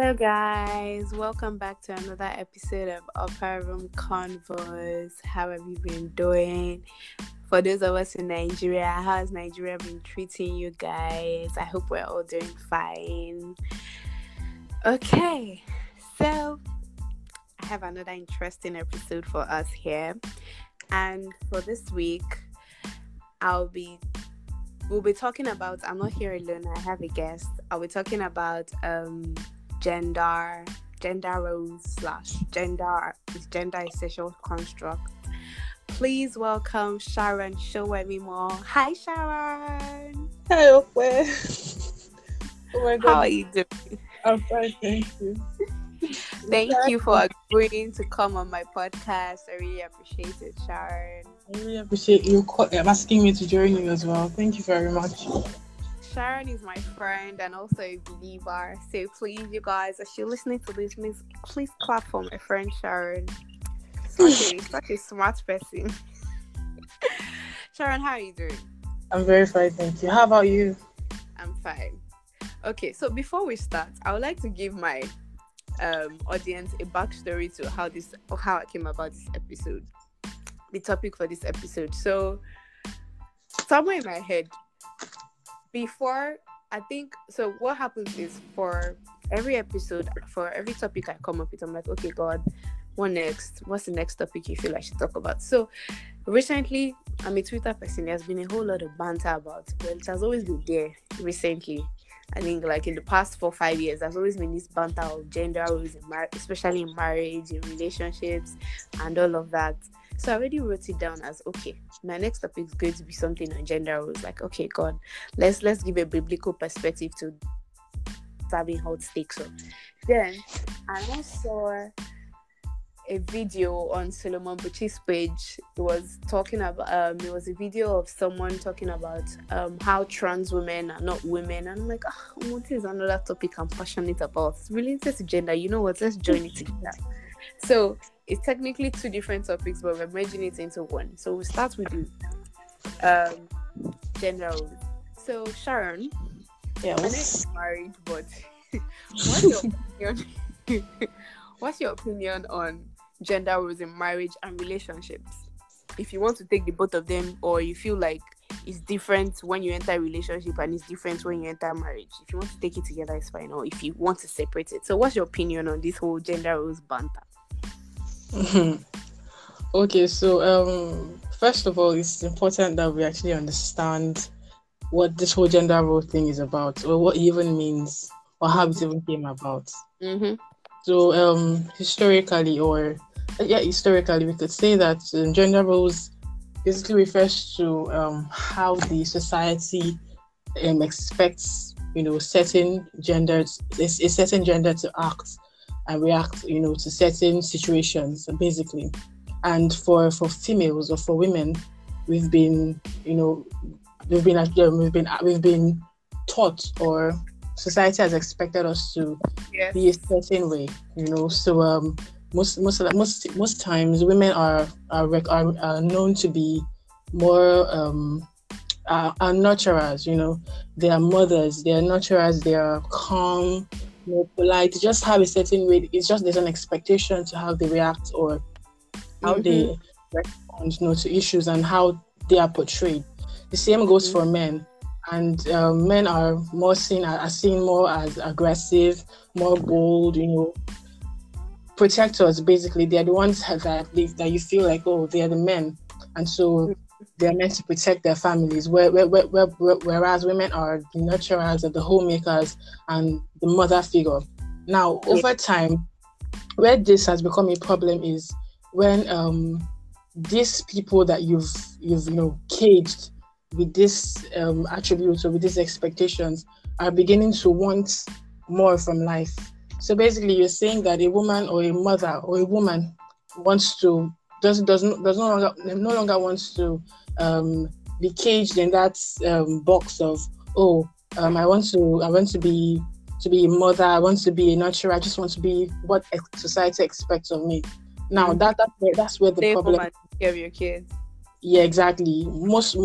Hello, guys. Welcome back to another episode of Upper Room Convos. How have you been doing? For those of us in Nigeria, how has Nigeria been treating you guys? I hope we're all doing fine. Okay, so I have another interesting episode for us here. And for this week, I'll be we'll be talking about i'm not here alone i have a guest i'll be talking about um gender gender roles slash gender is gender essential construct. Please welcome sharon more. hi sharon. Hello where oh my god. How are you doing? I'm fine thank you. Thank you for agreeing to come on my podcast. I really appreciate it sharon. I really appreciate you asking me to join you as well. Thank you very much. Sharon is my friend and also a believer. So please, you guys, as you're listening to this, please, please clap for my friend Sharon. Such a, such a smart person. Sharon, how are you doing? I'm very fine, thank you. How about you? I'm fine. Okay, so before we start, I would like to give my um, audience a backstory to how this how I came about this episode the topic for this episode. So, somewhere in my head, before I think, so what happens is for every episode, for every topic I come up with, I'm like, okay, God, what next? What's the next topic you feel I should talk about? So, recently, I'm a Twitter person. There's been a whole lot of banter about, well, it has always been there recently. I think like in the past four five years, there's always been this banter of gender roles, especially in marriage, in relationships, and all of that. So I already wrote it down as okay. My next topic is going to be something on gender roles. Like, okay, God, let's let's give a biblical perspective to having hot stakes So Then I also saw a video on Solomon Buchi's page. It was talking about um it was a video of someone talking about um how trans women are not women. And I'm like, oh, what is another topic I'm passionate about? It's related to gender. You know what? Let's join it together. So it's technically two different topics, but we're merging it into one. So we'll start with you. Um, general. So Sharon, yeah, I know married, but what's your opinion? what's your opinion on gender roles in marriage and relationships? If you want to take the both of them, or you feel like it's different when you enter a relationship and it's different when you enter marriage. If you want to take it together, it's fine. Or if you want to separate it. So, what's your opinion on this whole gender roles banter? okay, so um, first of all, it's important that we actually understand what this whole gender role thing is about, or what it even means, or how it even came about. Mm-hmm. So, um, historically, or yeah, historically, we could say that um, gender roles basically refers to um, how the society um, expects, you know, certain genders, a, a certain gender to act and react, you know, to certain situations, basically. And for for females or for women, we've been, you know, we've been um, we've been we've been taught or society has expected us to yes. be a certain way, you know. So um, most most most most times women are are, are, are known to be more um, are, are nurturers, you know. They are mothers. They are nurturers. They are calm more polite, just have a certain way. It's just there's an expectation to how they react or how mm-hmm. they respond, you know, to issues and how they are portrayed. The same goes mm-hmm. for men, and um, men are more seen are seen more as aggressive, more bold, you know, protectors. Basically, they're the ones that they, that you feel like oh they're the men, and so they're meant to protect their families, where, where, where, whereas women are the nurturers and the homemakers and the mother figure. Now, over time, where this has become a problem is when um, these people that you've you've you know caged with these um, attributes or with these expectations are beginning to want more from life. So basically, you're saying that a woman or a mother or a woman wants to does does does no longer no longer wants to um, be caged in that um, box of oh um, I want to I want to be to be a mother I want to be a nurturer I just want to be what society expects of me. Now that that's where, that's where the Stay problem. Home care your kids. Yeah, exactly. Most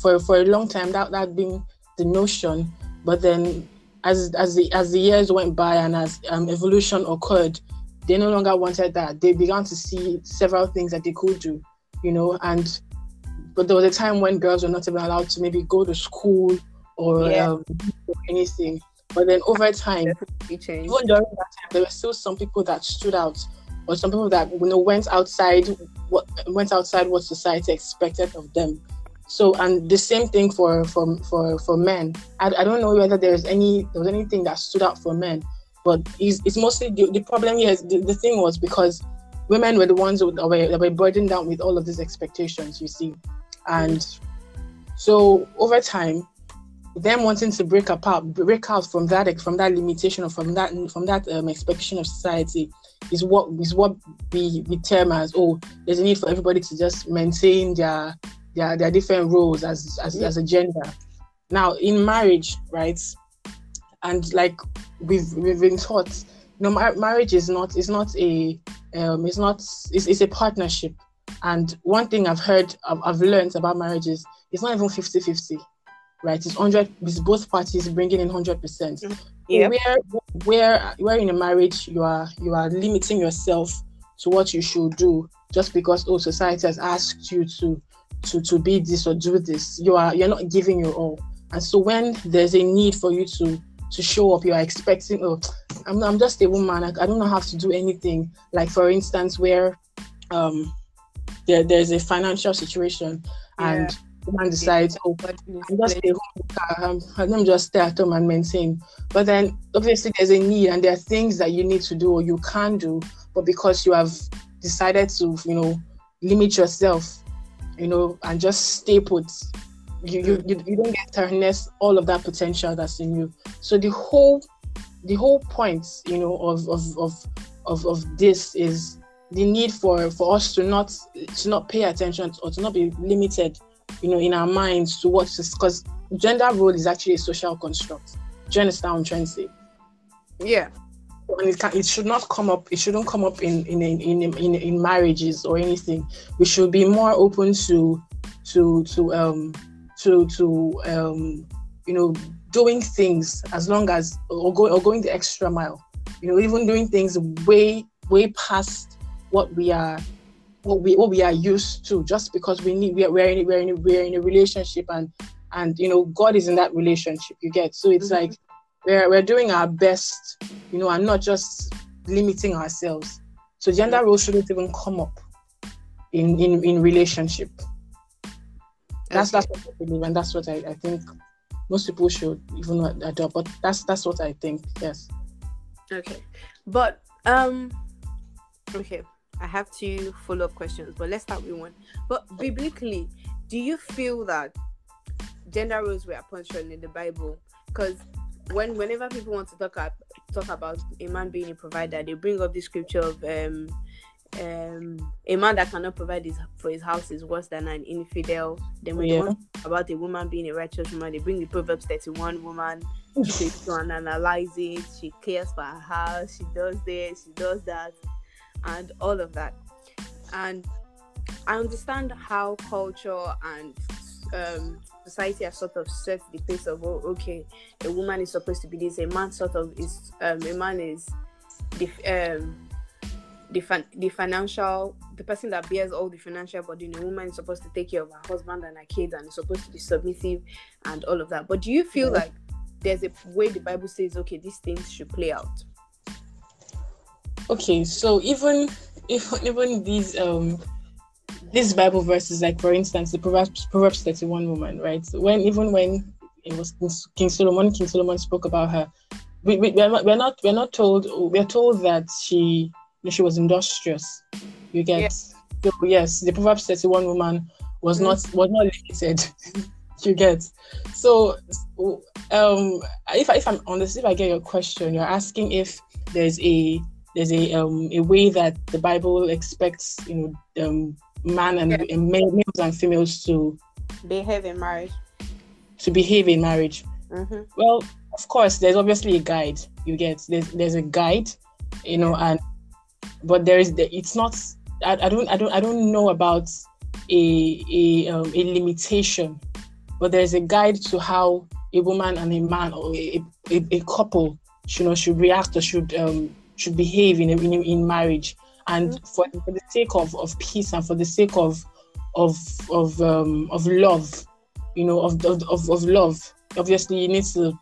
for for a long time that that been the notion, but then as as the as the years went by and as um, evolution occurred, they no longer wanted that. They began to see several things that they could do, you know. And but there was a time when girls were not even allowed to maybe go to school or, Yeah. um, or anything. But then over time, even during that time, there were still some people that stood out, or some people that you know went outside what went outside what society expected of them. So, and the same thing for for for for men. I, I don't know whether there's any there was anything that stood out for men, but it's, it's mostly the, the problem here. Is the, the thing was because women were the ones that were, that were burdened down with all of these expectations. You see, and so over time, them wanting to break apart, break out from that from that limitation or from that from that um, expectation of society is what is what we we term as oh there's a need for everybody to just maintain their their, their different roles as as, as a gender. Now in marriage, right, and like we've we've been taught, you know, mar- marriage is not is not a um it's not it's, it's a partnership. And one thing I've heard I've, I've learned about marriage is it's not even 50-50 right? It's hundred. It's both parties bringing in hundred percent. Yeah. Where where where in a marriage you are you are limiting yourself to what you should do just because oh society has asked you to to to be this or do this. You are you're not giving your all. And so when there's a need for you to to show up, you are expecting oh I'm I'm just a woman. I, I don't know how to do anything. Like for instance, where um there, there's a financial situation and the man decides oh But I'm just stay home. Let me just stay at home and maintain. But then obviously there's a need and there are things that you need to do or you can do, but because you have decided to, you know, limit yourself, you know, and just stay put, you you, you, you don't get to harness all of that potential that's in you. So the whole the whole point, you know, of of of of, of this is the need for for us to not to not pay attention or to not be limited you know, in our minds to what's because gender role is actually a social construct. Do you understand what I'm trying to say? yeah. And it can, it should not come up. It shouldn't come up in in, in in in in marriages or anything. We should be more open to to to um to to um you know doing things as long as or going or going the extra mile. You know, even doing things way way past what we are what we what we are used to just because we need we are, we're in we're in we're in a relationship and and you know God is in that relationship you get so it's Mhm. like we're we're doing our best you know and not just limiting ourselves so gender roles shouldn't even come up in in in relationship that's that's what I believe and that's what I, I think most people should even adopt but that's that's what I think yes Okay. But um okay, I have two follow-up questions, but let's start with one. But biblically, do you feel that gender roles were apportioned in the Bible? Because when whenever people want to talk up, talk about a man being a provider, they bring up the scripture of um um a man that cannot provide his for his house is worse than an infidel. Then when Yeah. talk about a woman being a righteous woman, they bring the Proverbs 31 woman she to analyze it. She cares for her house. She does this. She does that, and all of that. And I understand how culture and um, society has sort of set the pace of oh, okay, a woman is supposed to be this. A man sort of is. Um, a man is the um the, fin- the financial the person that bears all the financial burden a woman is supposed to take care of her husband and her kids and is supposed to be submissive and all of that. But do you feel Yeah. like there's a way the bible says okay these things should play out? Okay so even if even these um these bible verses like for instance the proverbs proverbs 31 woman right? When even when it was king solomon king solomon spoke about her we, we, we're, not, we're not we're not told we're told that she she was industrious you get Yeah. so yes the proverbs 31 woman was Mhm. not was not limited you get so um if, I- if i'm honest if i get your question you're asking if there's a there's a um a way that the bible expects you know um man and, Yeah. and ma- males and females to behave in marriage to behave in marriage mm-hmm. well of course there's obviously a guide you get there's there's a guide you know and but there is the, it's not I, I don't i don't i don't know about a a um, a limitation but there's a guide to how a woman and a man or a, a, a couple you know should react or should um should behave in in, in marriage and mm-hmm. for, for the sake of, of peace and for the sake of of of um of love you know of, of of of love obviously you need to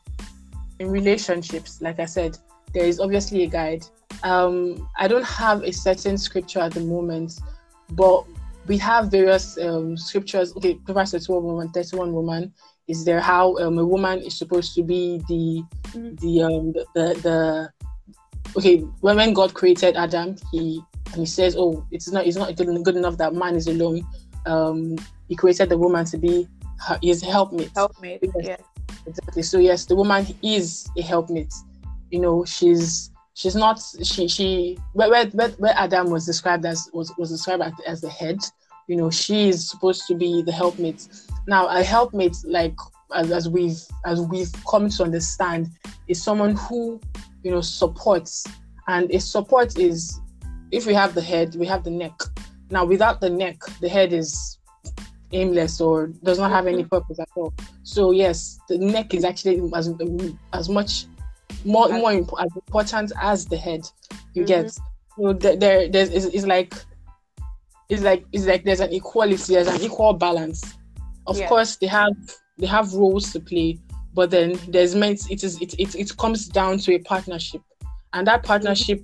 in relationships like i said there is obviously a guide um i don't have a certain scripture at the moment but we have various um, scriptures. Okay, Proverbs 31 woman, 31 woman. Is there how um, a woman is supposed to be the mm-hmm. the um the, the, the okay when, when God created Adam, he and he says, oh, it's not it's not good, good enough that man is alone. Um, he created the woman to be her, his helpmate. Helpmate, yes. Exactly. So yes, the woman is a helpmate. You know, she's she's not she she where where, where Adam was described as was, was described as, the head, you know, she is supposed to be the helpmate. Now a helpmate, like as, as we've as we've come to understand, is someone who, you know, supports. And a support is if we have the head, we have the neck. Now without the neck, the head is aimless or does not have any mm-hmm. purpose at all. So yes, the neck is actually as as much more more imp- as important as the head. You mm-hmm. get so there, there there's it's, it's, like it's like it's like there's an equality, there's an equal balance. Of yeah. course, they have they have roles to play, but then there's meant it is it, it it comes down to a partnership, and that partnership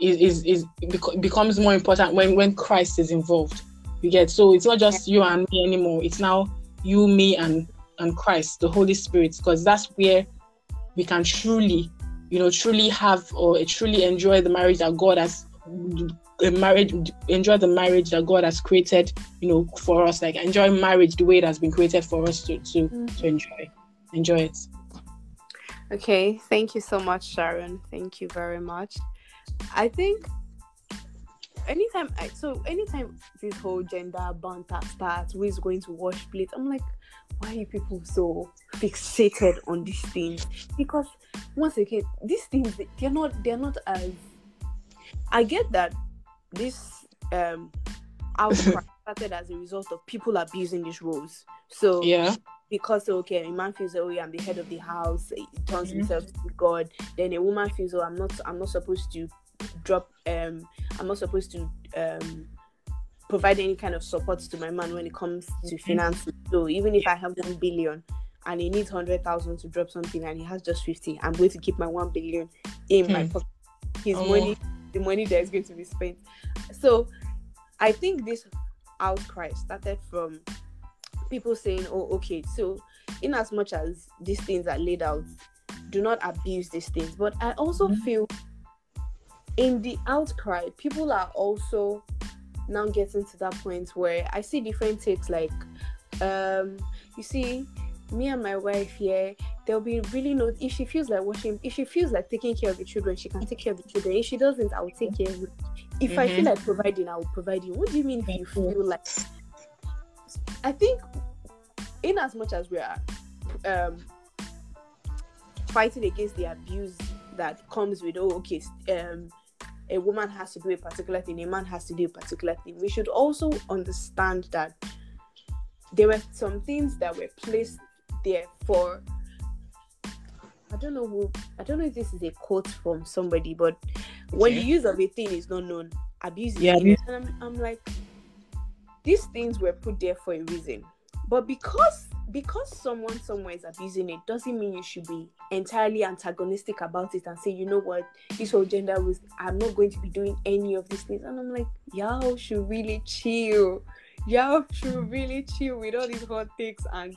is is, is, is becomes more important when when Christ is involved. You get so it's not just you and me anymore. It's now you, me, and and Christ, the Holy Spirit, because that's where we can truly, you know, truly have or truly enjoy the marriage that God has a marriage enjoy the marriage that God has created, you know, for us. Like enjoy marriage the way it has been created for us to to, mm-hmm. to enjoy. Enjoy it. Okay, thank you so much, Sharon. Thank you very much. I think anytime I so anytime this whole gender banter starts, who is going to wash plates? I'm like, why are people so fixated on these things? Because once again, these things they're not they're not as I get that this um outcry started as a result of people abusing these roles. So yeah. Because okay, a man feels oh yeah, I'm the head of the house, he turns mm-hmm. himself to God. Then a woman feels oh I'm not I'm not supposed to drop um I'm not supposed to um provide any kind of support to my man when it comes to mm-hmm. finance. So even if I have one billion and he needs hundred thousand to drop something and he has just fifty, I'm going to keep my one billion in hmm. my pocket. His oh. money, the money that is going to be spent. So I think this outcry started from people saying, Oh, okay, so in as much as these things are laid out, do not abuse these things. But I also mm-hmm. feel in the outcry, people are also now getting to that point where I see different takes like um you see me and my wife here there'll be really no if she feels like washing if she feels like taking care of the children she can take care of the children if she doesn't i will take care of it if mm-hmm. i feel mm-hmm. like providing i will provide you what do you mean if you feel like i think in as much as we are um fighting against the abuse that comes with oh okay um a woman has to do a particular thing, a man has to do a particular thing. We should also understand that there were some things that were placed there for I don't know who I don't know if this is a quote from somebody, but when the use of a thing is not known, abuse is yeah. And I'm, I'm like, these things were put there for a reason. But because because someone somewhere is abusing it doesn't mean you should be entirely antagonistic about it and say, you know what, this whole gender was I'm not going to be doing any of these things. And I'm like, y'all should really chill. Y'all should really chill with all these hot takes and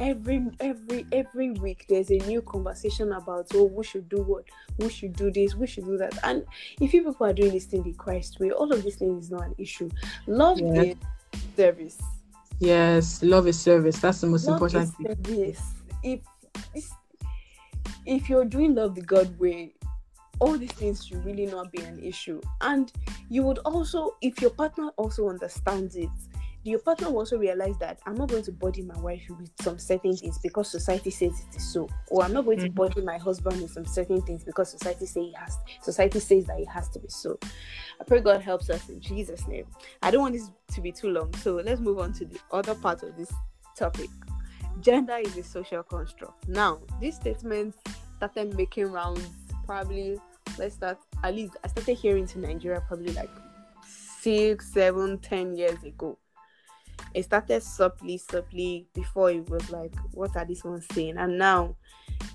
every every every week there's a new conversation about oh we should do what we should do this we should do that and if you people are doing this thing the christ way all of these things is not an issue love yeah. is service Yes, love is service. That's the most love important thing. If if you're doing love the God way, all these things should really not be an issue. And you would also, if your partner also understands it, your partner will also realize that I'm not going to body my wife with some certain things because society says it is so, or I'm not going mm-hmm. to body my husband with some certain things because society say he has. Society says that it has to be so. I pray God helps us in Jesus' name. I don't want this to be too long, so let's move on to the other part of this topic. gender is a social construct. Now, this statement started making rounds probably let's start at least I started hearing to Nigeria probably like six, seven, ten years ago. It started subtly, subtly before it was like, what are these ones saying? And now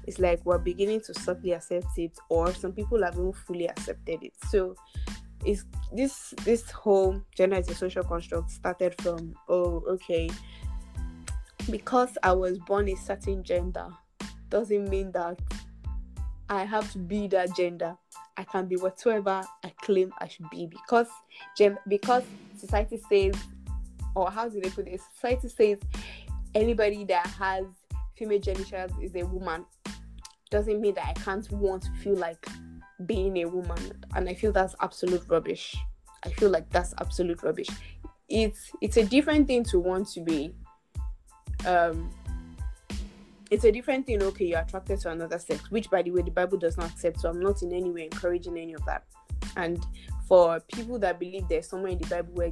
it's like we're beginning to subtly accept it, or some people haven't fully accepted it. So is this this whole gender is a social construct started from oh okay because I was born a certain gender doesn't mean that I have to be that gender. I can be whatsoever I claim I should be because because society says or how do they put it? Society says anybody that has female genitals is a woman doesn't mean that I can't want to feel like being a woman. And I feel that's absolute rubbish. I feel like that's absolute rubbish. It's it's a different thing to want to be um it's a different thing, okay, you're attracted to another sex, which by the way the Bible does not accept. So I'm not in any way encouraging any of that. And for people that believe there's somewhere in the Bible where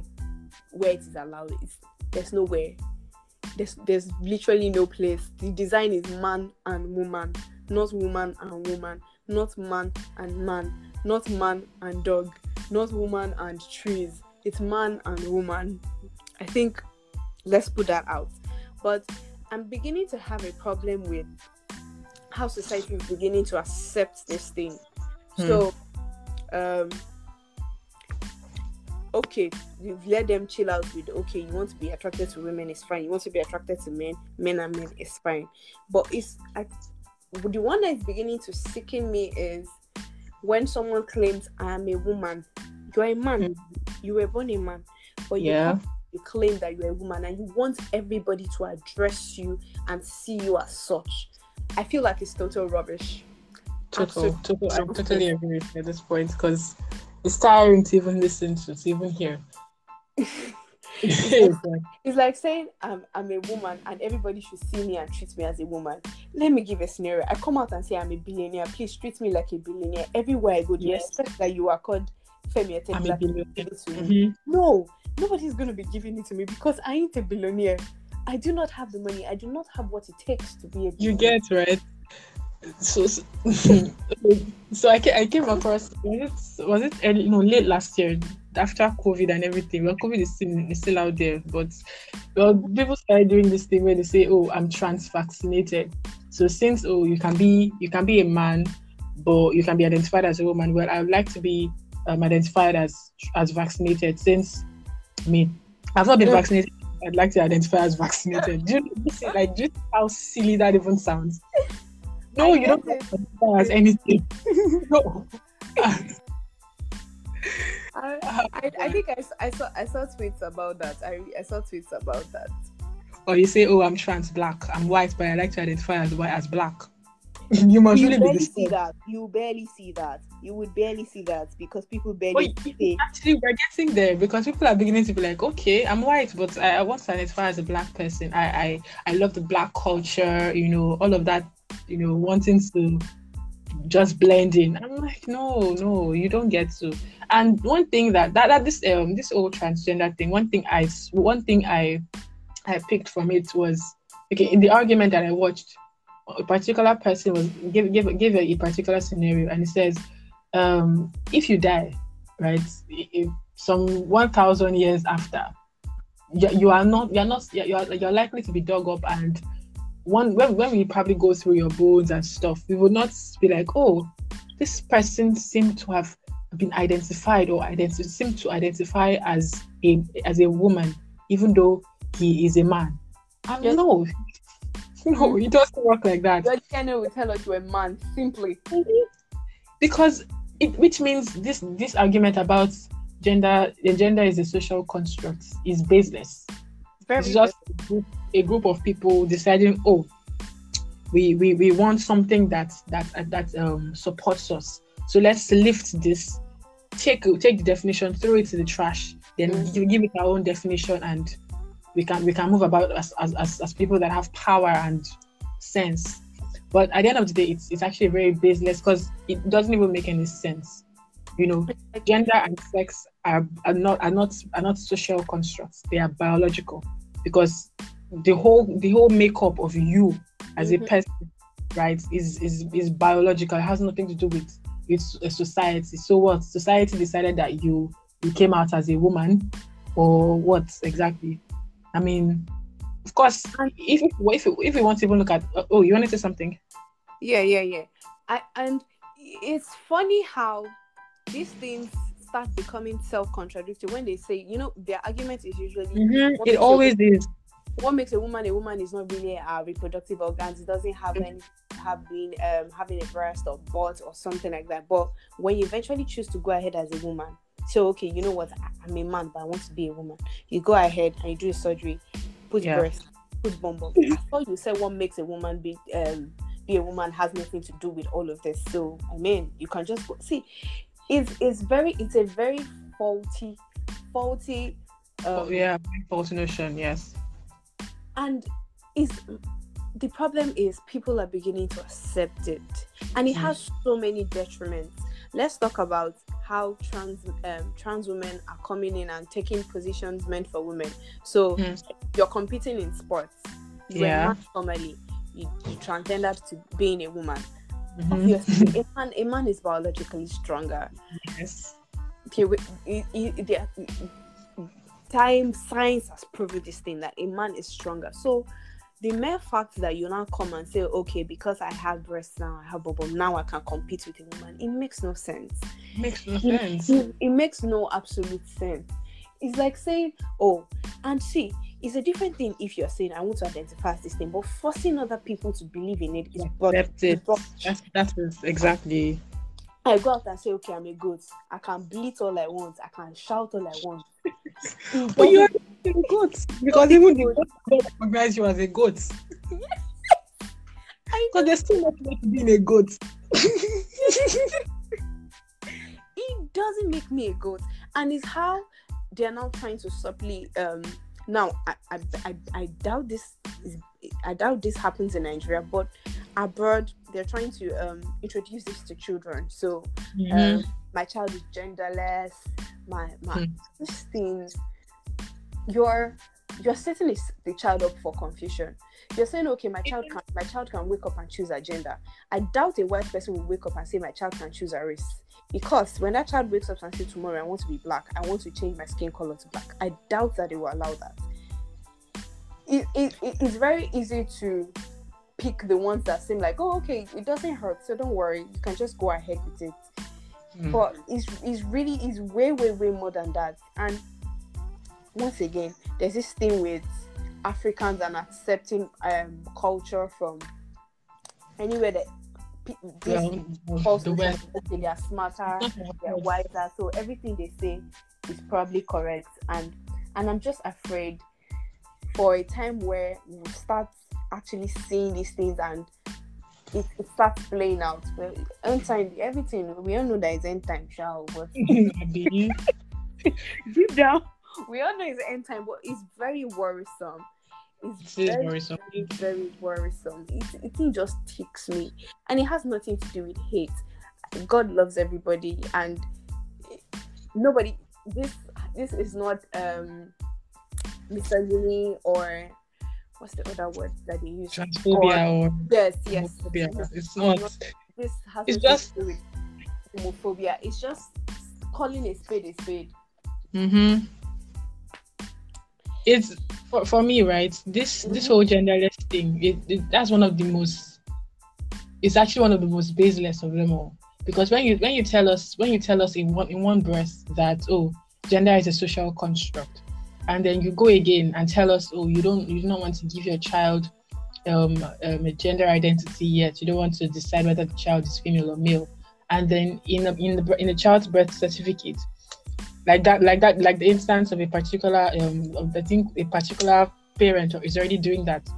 where it is allowed, it's there's nowhere. There's there's literally no place. The design is man and woman, not woman and woman, not man and man, not man and dog, not woman and trees. It's man and woman. I think let's put that out. But I'm beginning to have a problem with how society is beginning to accept this thing. Hmm. So, um, okay, you've let them chill out with okay, you want to be attracted to women, it's fine. You want to be attracted to men, men and men, it's fine. But it's I, the one that is beginning to sicken me is when someone claims I am a woman. You're a man. Mm. You were born a man, but you yeah you claim that you're a woman and you want everybody to address you and see you as such. I feel like it's total rubbish. Total, total. I totally agree with you at this point because it's tiring to even listen to, to even hear. it's, like, it's like saying I'm, I'm a woman and everybody should see me and treat me as a woman. Let me give a scenario. I come out and say I'm a billionaire. Please treat me like a billionaire. Everywhere I go, you expect that you are called Femi Otedola? Mm-hmm. No, nobody's going to be giving it to me because I ain't a billionaire. I do not have the money. I do not have what it takes to be a billionaire. You get right. So, so, so I, came, I came across was it was it early, you know late last year after COVID and everything. Well, COVID is still is still out there, but well, people started doing this thing where they say, "Oh, I'm trans vaccinated." So since oh, you can be you can be a man, but you can be identified as a woman. Well, I would like to be um, identified as as vaccinated since I me. I've not been vaccinated. I'd like to identify as vaccinated. do you see, like do you how silly that even sounds? No, I you don't identify as anything. no. I, I, I, think I, I saw I saw tweets about that. I, I saw tweets about that. Or you say, "Oh, I'm trans black. I'm white, but I like to identify as white as black." you must you really barely see that. You barely see that. You would barely see that because people barely see. Actually, we're getting there because people are beginning to be like, okay, I'm white, but I, I want to identify as a black person. I, I I love the black culture. You know, all of that. You know, wanting to just blend in. I'm like, no, no, you don't get to. And one thing that that, that this um this whole transgender thing, one thing I one thing I I picked from it was okay in the argument that I watched a particular person was give give give a, a particular scenario and it says um, if you die right if some 1000 years after you, you are not you're not you're, you're likely to be dug up and one when, when we probably go through your bones and stuff we would not be like oh this person seemed to have been identified or identi- seem to identify as a as a woman even though he is a man and yes. no no, mm-hmm. it doesn't work like that. Your channel will tell us you're a man, simply. Because it, which means this this argument about gender, the gender is a social construct, is baseless. Very it's just a group, a group of people deciding, oh, we, we we want something that that that um supports us. So let's lift this, take take the definition, throw it to the trash, then mm. give, give it our own definition and we can we can move about as as, as, as people that have power and sense. But at the end of the day, it's it's actually very baseless because it doesn't even make any sense. You know, gender and sex are, are not are not are not social constructs. They are biological because the whole the whole makeup of you as Mhm. a mm-hmm. person, right, is is is biological. It has nothing to do with with a uh, society. So what? Society decided that you you came out as a woman, or what exactly? I mean, of course, if if if we want to even look at uh, oh, you want to say something? Yeah, yeah, yeah. I and it's funny how these things start becoming self-contradictory when they say, you know, their argument is usually mm-hmm. What It always is. What makes a woman a woman is not really a reproductive organs. It doesn't have any have been um having a breast or butt or something like that. But when you eventually choose to go ahead as a woman, so okay, you know what? I'm a man, but I want to be a woman. You go ahead and you do a surgery, put Yeah. breast, put bum bum. I thought you said what makes a woman be um be a woman has nothing to do with all of this. So I mean, you can just go see. It's it's very it's a very faulty, faulty. Um, Oh, yeah, false notion. Yes. And is the problem is people are beginning to accept it and it has so many detriments let's talk about how trans um, trans women are coming in and taking positions meant for women so Mm. you're competing in sports you're Yeah. man you, you transgendered to being a woman Mhm. obviously a man a man is biologically stronger yes. okay, we, it, it, there- time science has proven this thing that a man is stronger. So the mere fact that you now come and say, okay, because I have breasts now, I have bubble, now I can compete with a woman, it makes no sense. Makes no It, sense. it- it makes no absolute sense. It's like saying, oh, and see, it's a different thing if you're saying I want to identify as this thing, but forcing other people to believe in it is Accept it. That's, that is exactly. I go out and say, okay, I'm a goat. I can bleat all I want. I can shout all I want. But you are a goat because even the goat don't recognize you as a goat. Because there's too much to being a goat. it doesn't make me a goat and it's how they're now trying to supply um now I, I i i doubt this is i doubt this happens in nigeria but abroad they're trying to um introduce this to children so um, my child is genderless my my Hmm. these things you're you're setting the child up for confusion. You're saying okay my child can my child can wake up and choose a gender. I doubt a white person will wake up and say my child can choose a race. Because when that child wakes up and says tomorrow i want to be black. I want to change my skin color to black. I doubt that they will allow that. It, it, it- it's very easy to pick the ones that seem like oh okay it doesn't hurt so don't worry. You can just go ahead with it Mm. but it's, it's really is way way way more than that. And once again there's this thing with africans and accepting um culture from anywhere that this Well, the West. they are smarter they're wiser. So everything they say is probably correct. And and i'm just afraid for a time where we'll start actually seeing these things and it, it starts playing out well end time everything we all know that it's end time shall but deep down we all know it's end time but it's very worrisome. It's very, worrisome. very very worrisome. It, it just ticks me and it has nothing to do with hate. God loves everybody and nobody this this is not um misogyny or what's the other word that they use Transphobia or yes yes homophobia. It's not. this has It's just- to do with homophobia it's just calling a spade a spade Mm-hmm. It's for, for me, right? This this Mhm. whole genderless thing, it, it, that's one of the most. It's actually one of the most baseless of them all. Because when you when you tell us when you tell us in one in one breath that oh gender is a social construct, and then you go again and tell us oh you don't you do not want to give your child um, um a gender identity yet. You don't want to decide whether the child is female or male, and then in a, in the in the child's birth certificate like that like that like the instance of a particular um of, i think a particular parent is already doing that.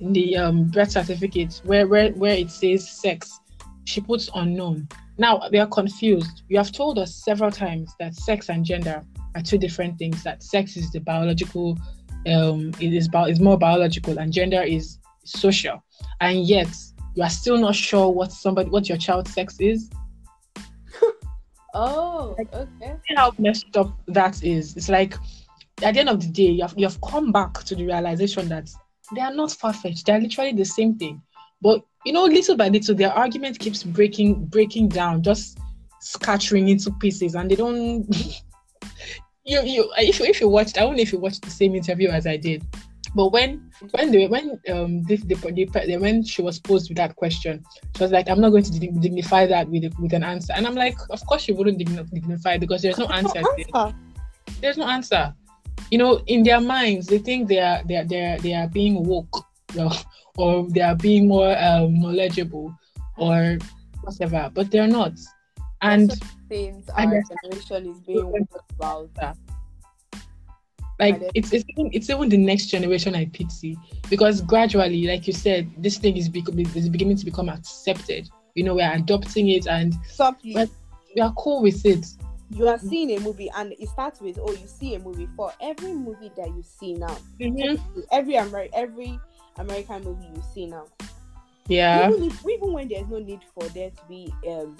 In the um birth certificate where where where it says sex she puts unknown. Now they are confused. You have told us several times that sex and gender are two different things that sex is the biological um it is about is more biological and gender is social and yet you are still not sure what somebody what your child's sex is oh okay how messed up that is. It's like at the end of the day, you have, you have come back to the realization that they are not far fetched. They are literally the same thing. But you know, little by little, their argument keeps breaking breaking down, just scattering into pieces, and they don't. you you if if you watched, I don't know if you watched the same interview as I did, but when when they when um the, the, the, when she was posed with that question, she was like, "I'm not going to dignify that with with an answer," and I'm like, "Of course you wouldn't dignify because there's no answer. There. There's no answer." You know, in their minds, they think they are they are they are, they are being woke, or they are being more um, knowledgeable, or whatever, but they're not. And things our generation is being about. That like it's it's even, it's even the next generation I pity because gradually, like you said, this thing is, becoming is beginning to become accepted. You know, we're adopting it and we are cool with it. You are seeing a movie and it starts with oh, you see a movie for every movie that you see now. Mm-hmm. Every Ameri- every American movie you see now. Yeah. Even, if, even when there's no need for there to be um,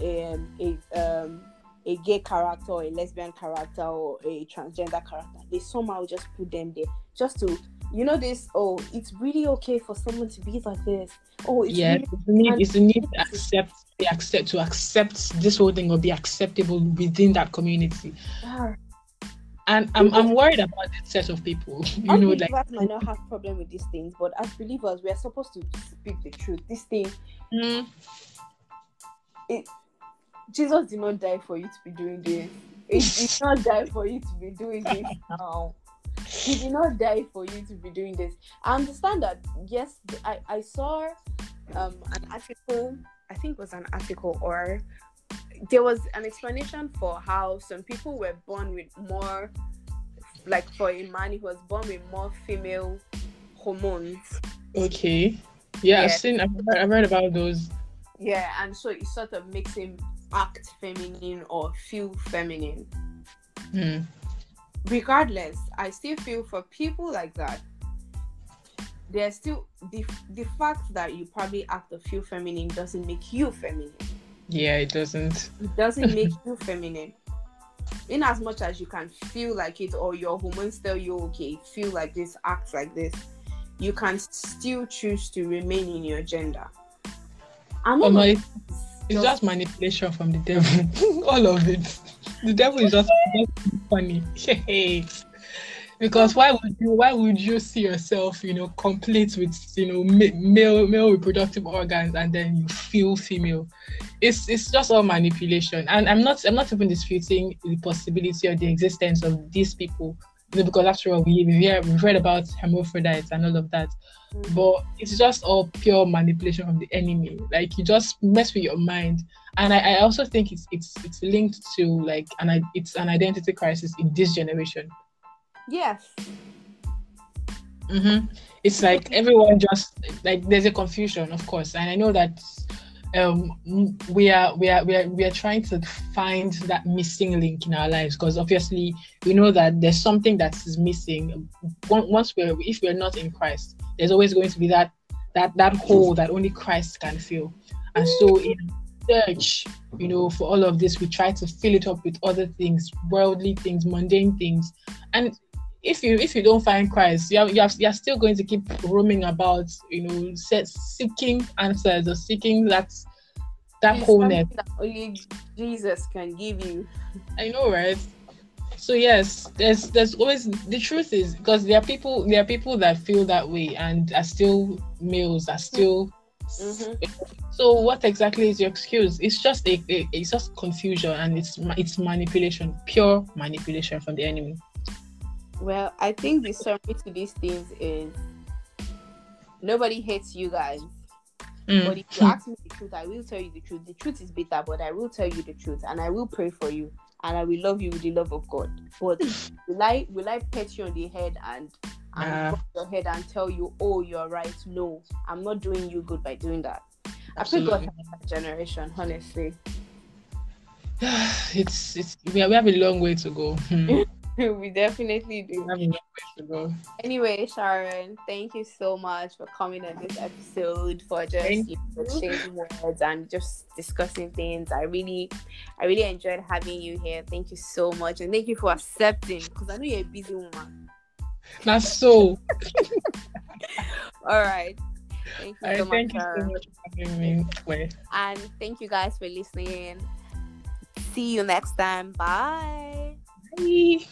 um a um a gay character or a lesbian character or a transgender character. They somehow just put them there just to you know this oh it's really okay for someone to be like this oh it's yeah really- it's the need, it's the need to accept be accept to accept this whole thing or be acceptable within that community yeah. and I'm, I'm worried about this set of people you know like might not have problem with these things but as believers we are supposed to speak the truth this thing mm. it Jesus did not die for you to be doing this. He did not die for you to be doing this now. He did not die for you to be doing this. I understand that. Yes, I, I saw um, an article. I think it was an article or there was an explanation for how some people were born with more, like for a man, he was born with more female hormones. Okay. Yeah, yeah. I've seen. I've read, I've read about those. Yeah, and so it sort of makes him act feminine or feel feminine. Mm. Regardless, I still feel for people like that, there's still the the fact that you probably act or feel feminine doesn't make you feminine. Yeah, it doesn't. It doesn't make you feminine. In as much as you can feel like it or your hormones tell you okay, feel like this, act like this, you can still choose to remain in your gender. I'm my, it's just manipulation from the devil. All of it. The devil is just, just funny. because why would you why would you see yourself you know complete with you know male male reproductive organs and then you feel female it's it's just all manipulation and i'm not i'm not even disputing the possibility or the existence of these people because after all we we we've read about hermaphrodites and all of that Mm-hmm. But it's just all pure manipulation from the enemy. Like you just mess with your mind. And I, I also think it's it's it's linked to like an it's an identity crisis in this generation. Yes. Mm-hmm. It's like everyone just like there's a confusion, of course, and I know that um, we are we are we are we are trying to find that missing link in our lives because obviously we know that there's something that is missing. Once we're if we're not in Christ, there's always going to be that that that hole that only Christ can fill. And so in search, you know, for all of this, we try to fill it up with other things, worldly things, mundane things, and if you if you don't find Christ, you are, you are, you are still going to keep roaming about, you know, seeking answers or seeking that that it's wholeness that only Jesus can give you. I know, right? So yes, there's there's always the truth is because there are people there are people that feel that way and are still males are still. Mm-hmm. So what exactly is your excuse? It's just a, a it's just confusion and it's it's manipulation, pure manipulation from the enemy. Well, I think the summary to these things is nobody hates you guys. Mm. But if you ask me the truth, I will tell you the truth. The truth is bitter, but I will tell you the truth, and I will pray for you, and I will love you with the love of God. But will I will I pet you on the head and and uh, your head and tell you, oh, you're right? No, I'm not doing you good by doing that. Absolutely. I pray God that generation, honestly. it's it's we have, we have a long way to go. Hmm. we definitely do. We have enough place to go. Anyway, Sharon, thank you so much for coming on this episode for just you know, exchanging words and just discussing things. I really, I really enjoyed having you here. Thank you so much, and thank you for accepting because I know you're a busy woman. That's so. All right. Thank you so much, thank you so um, much for having me. Wait. and thank you guys for listening. See you next time. Bye. Bye.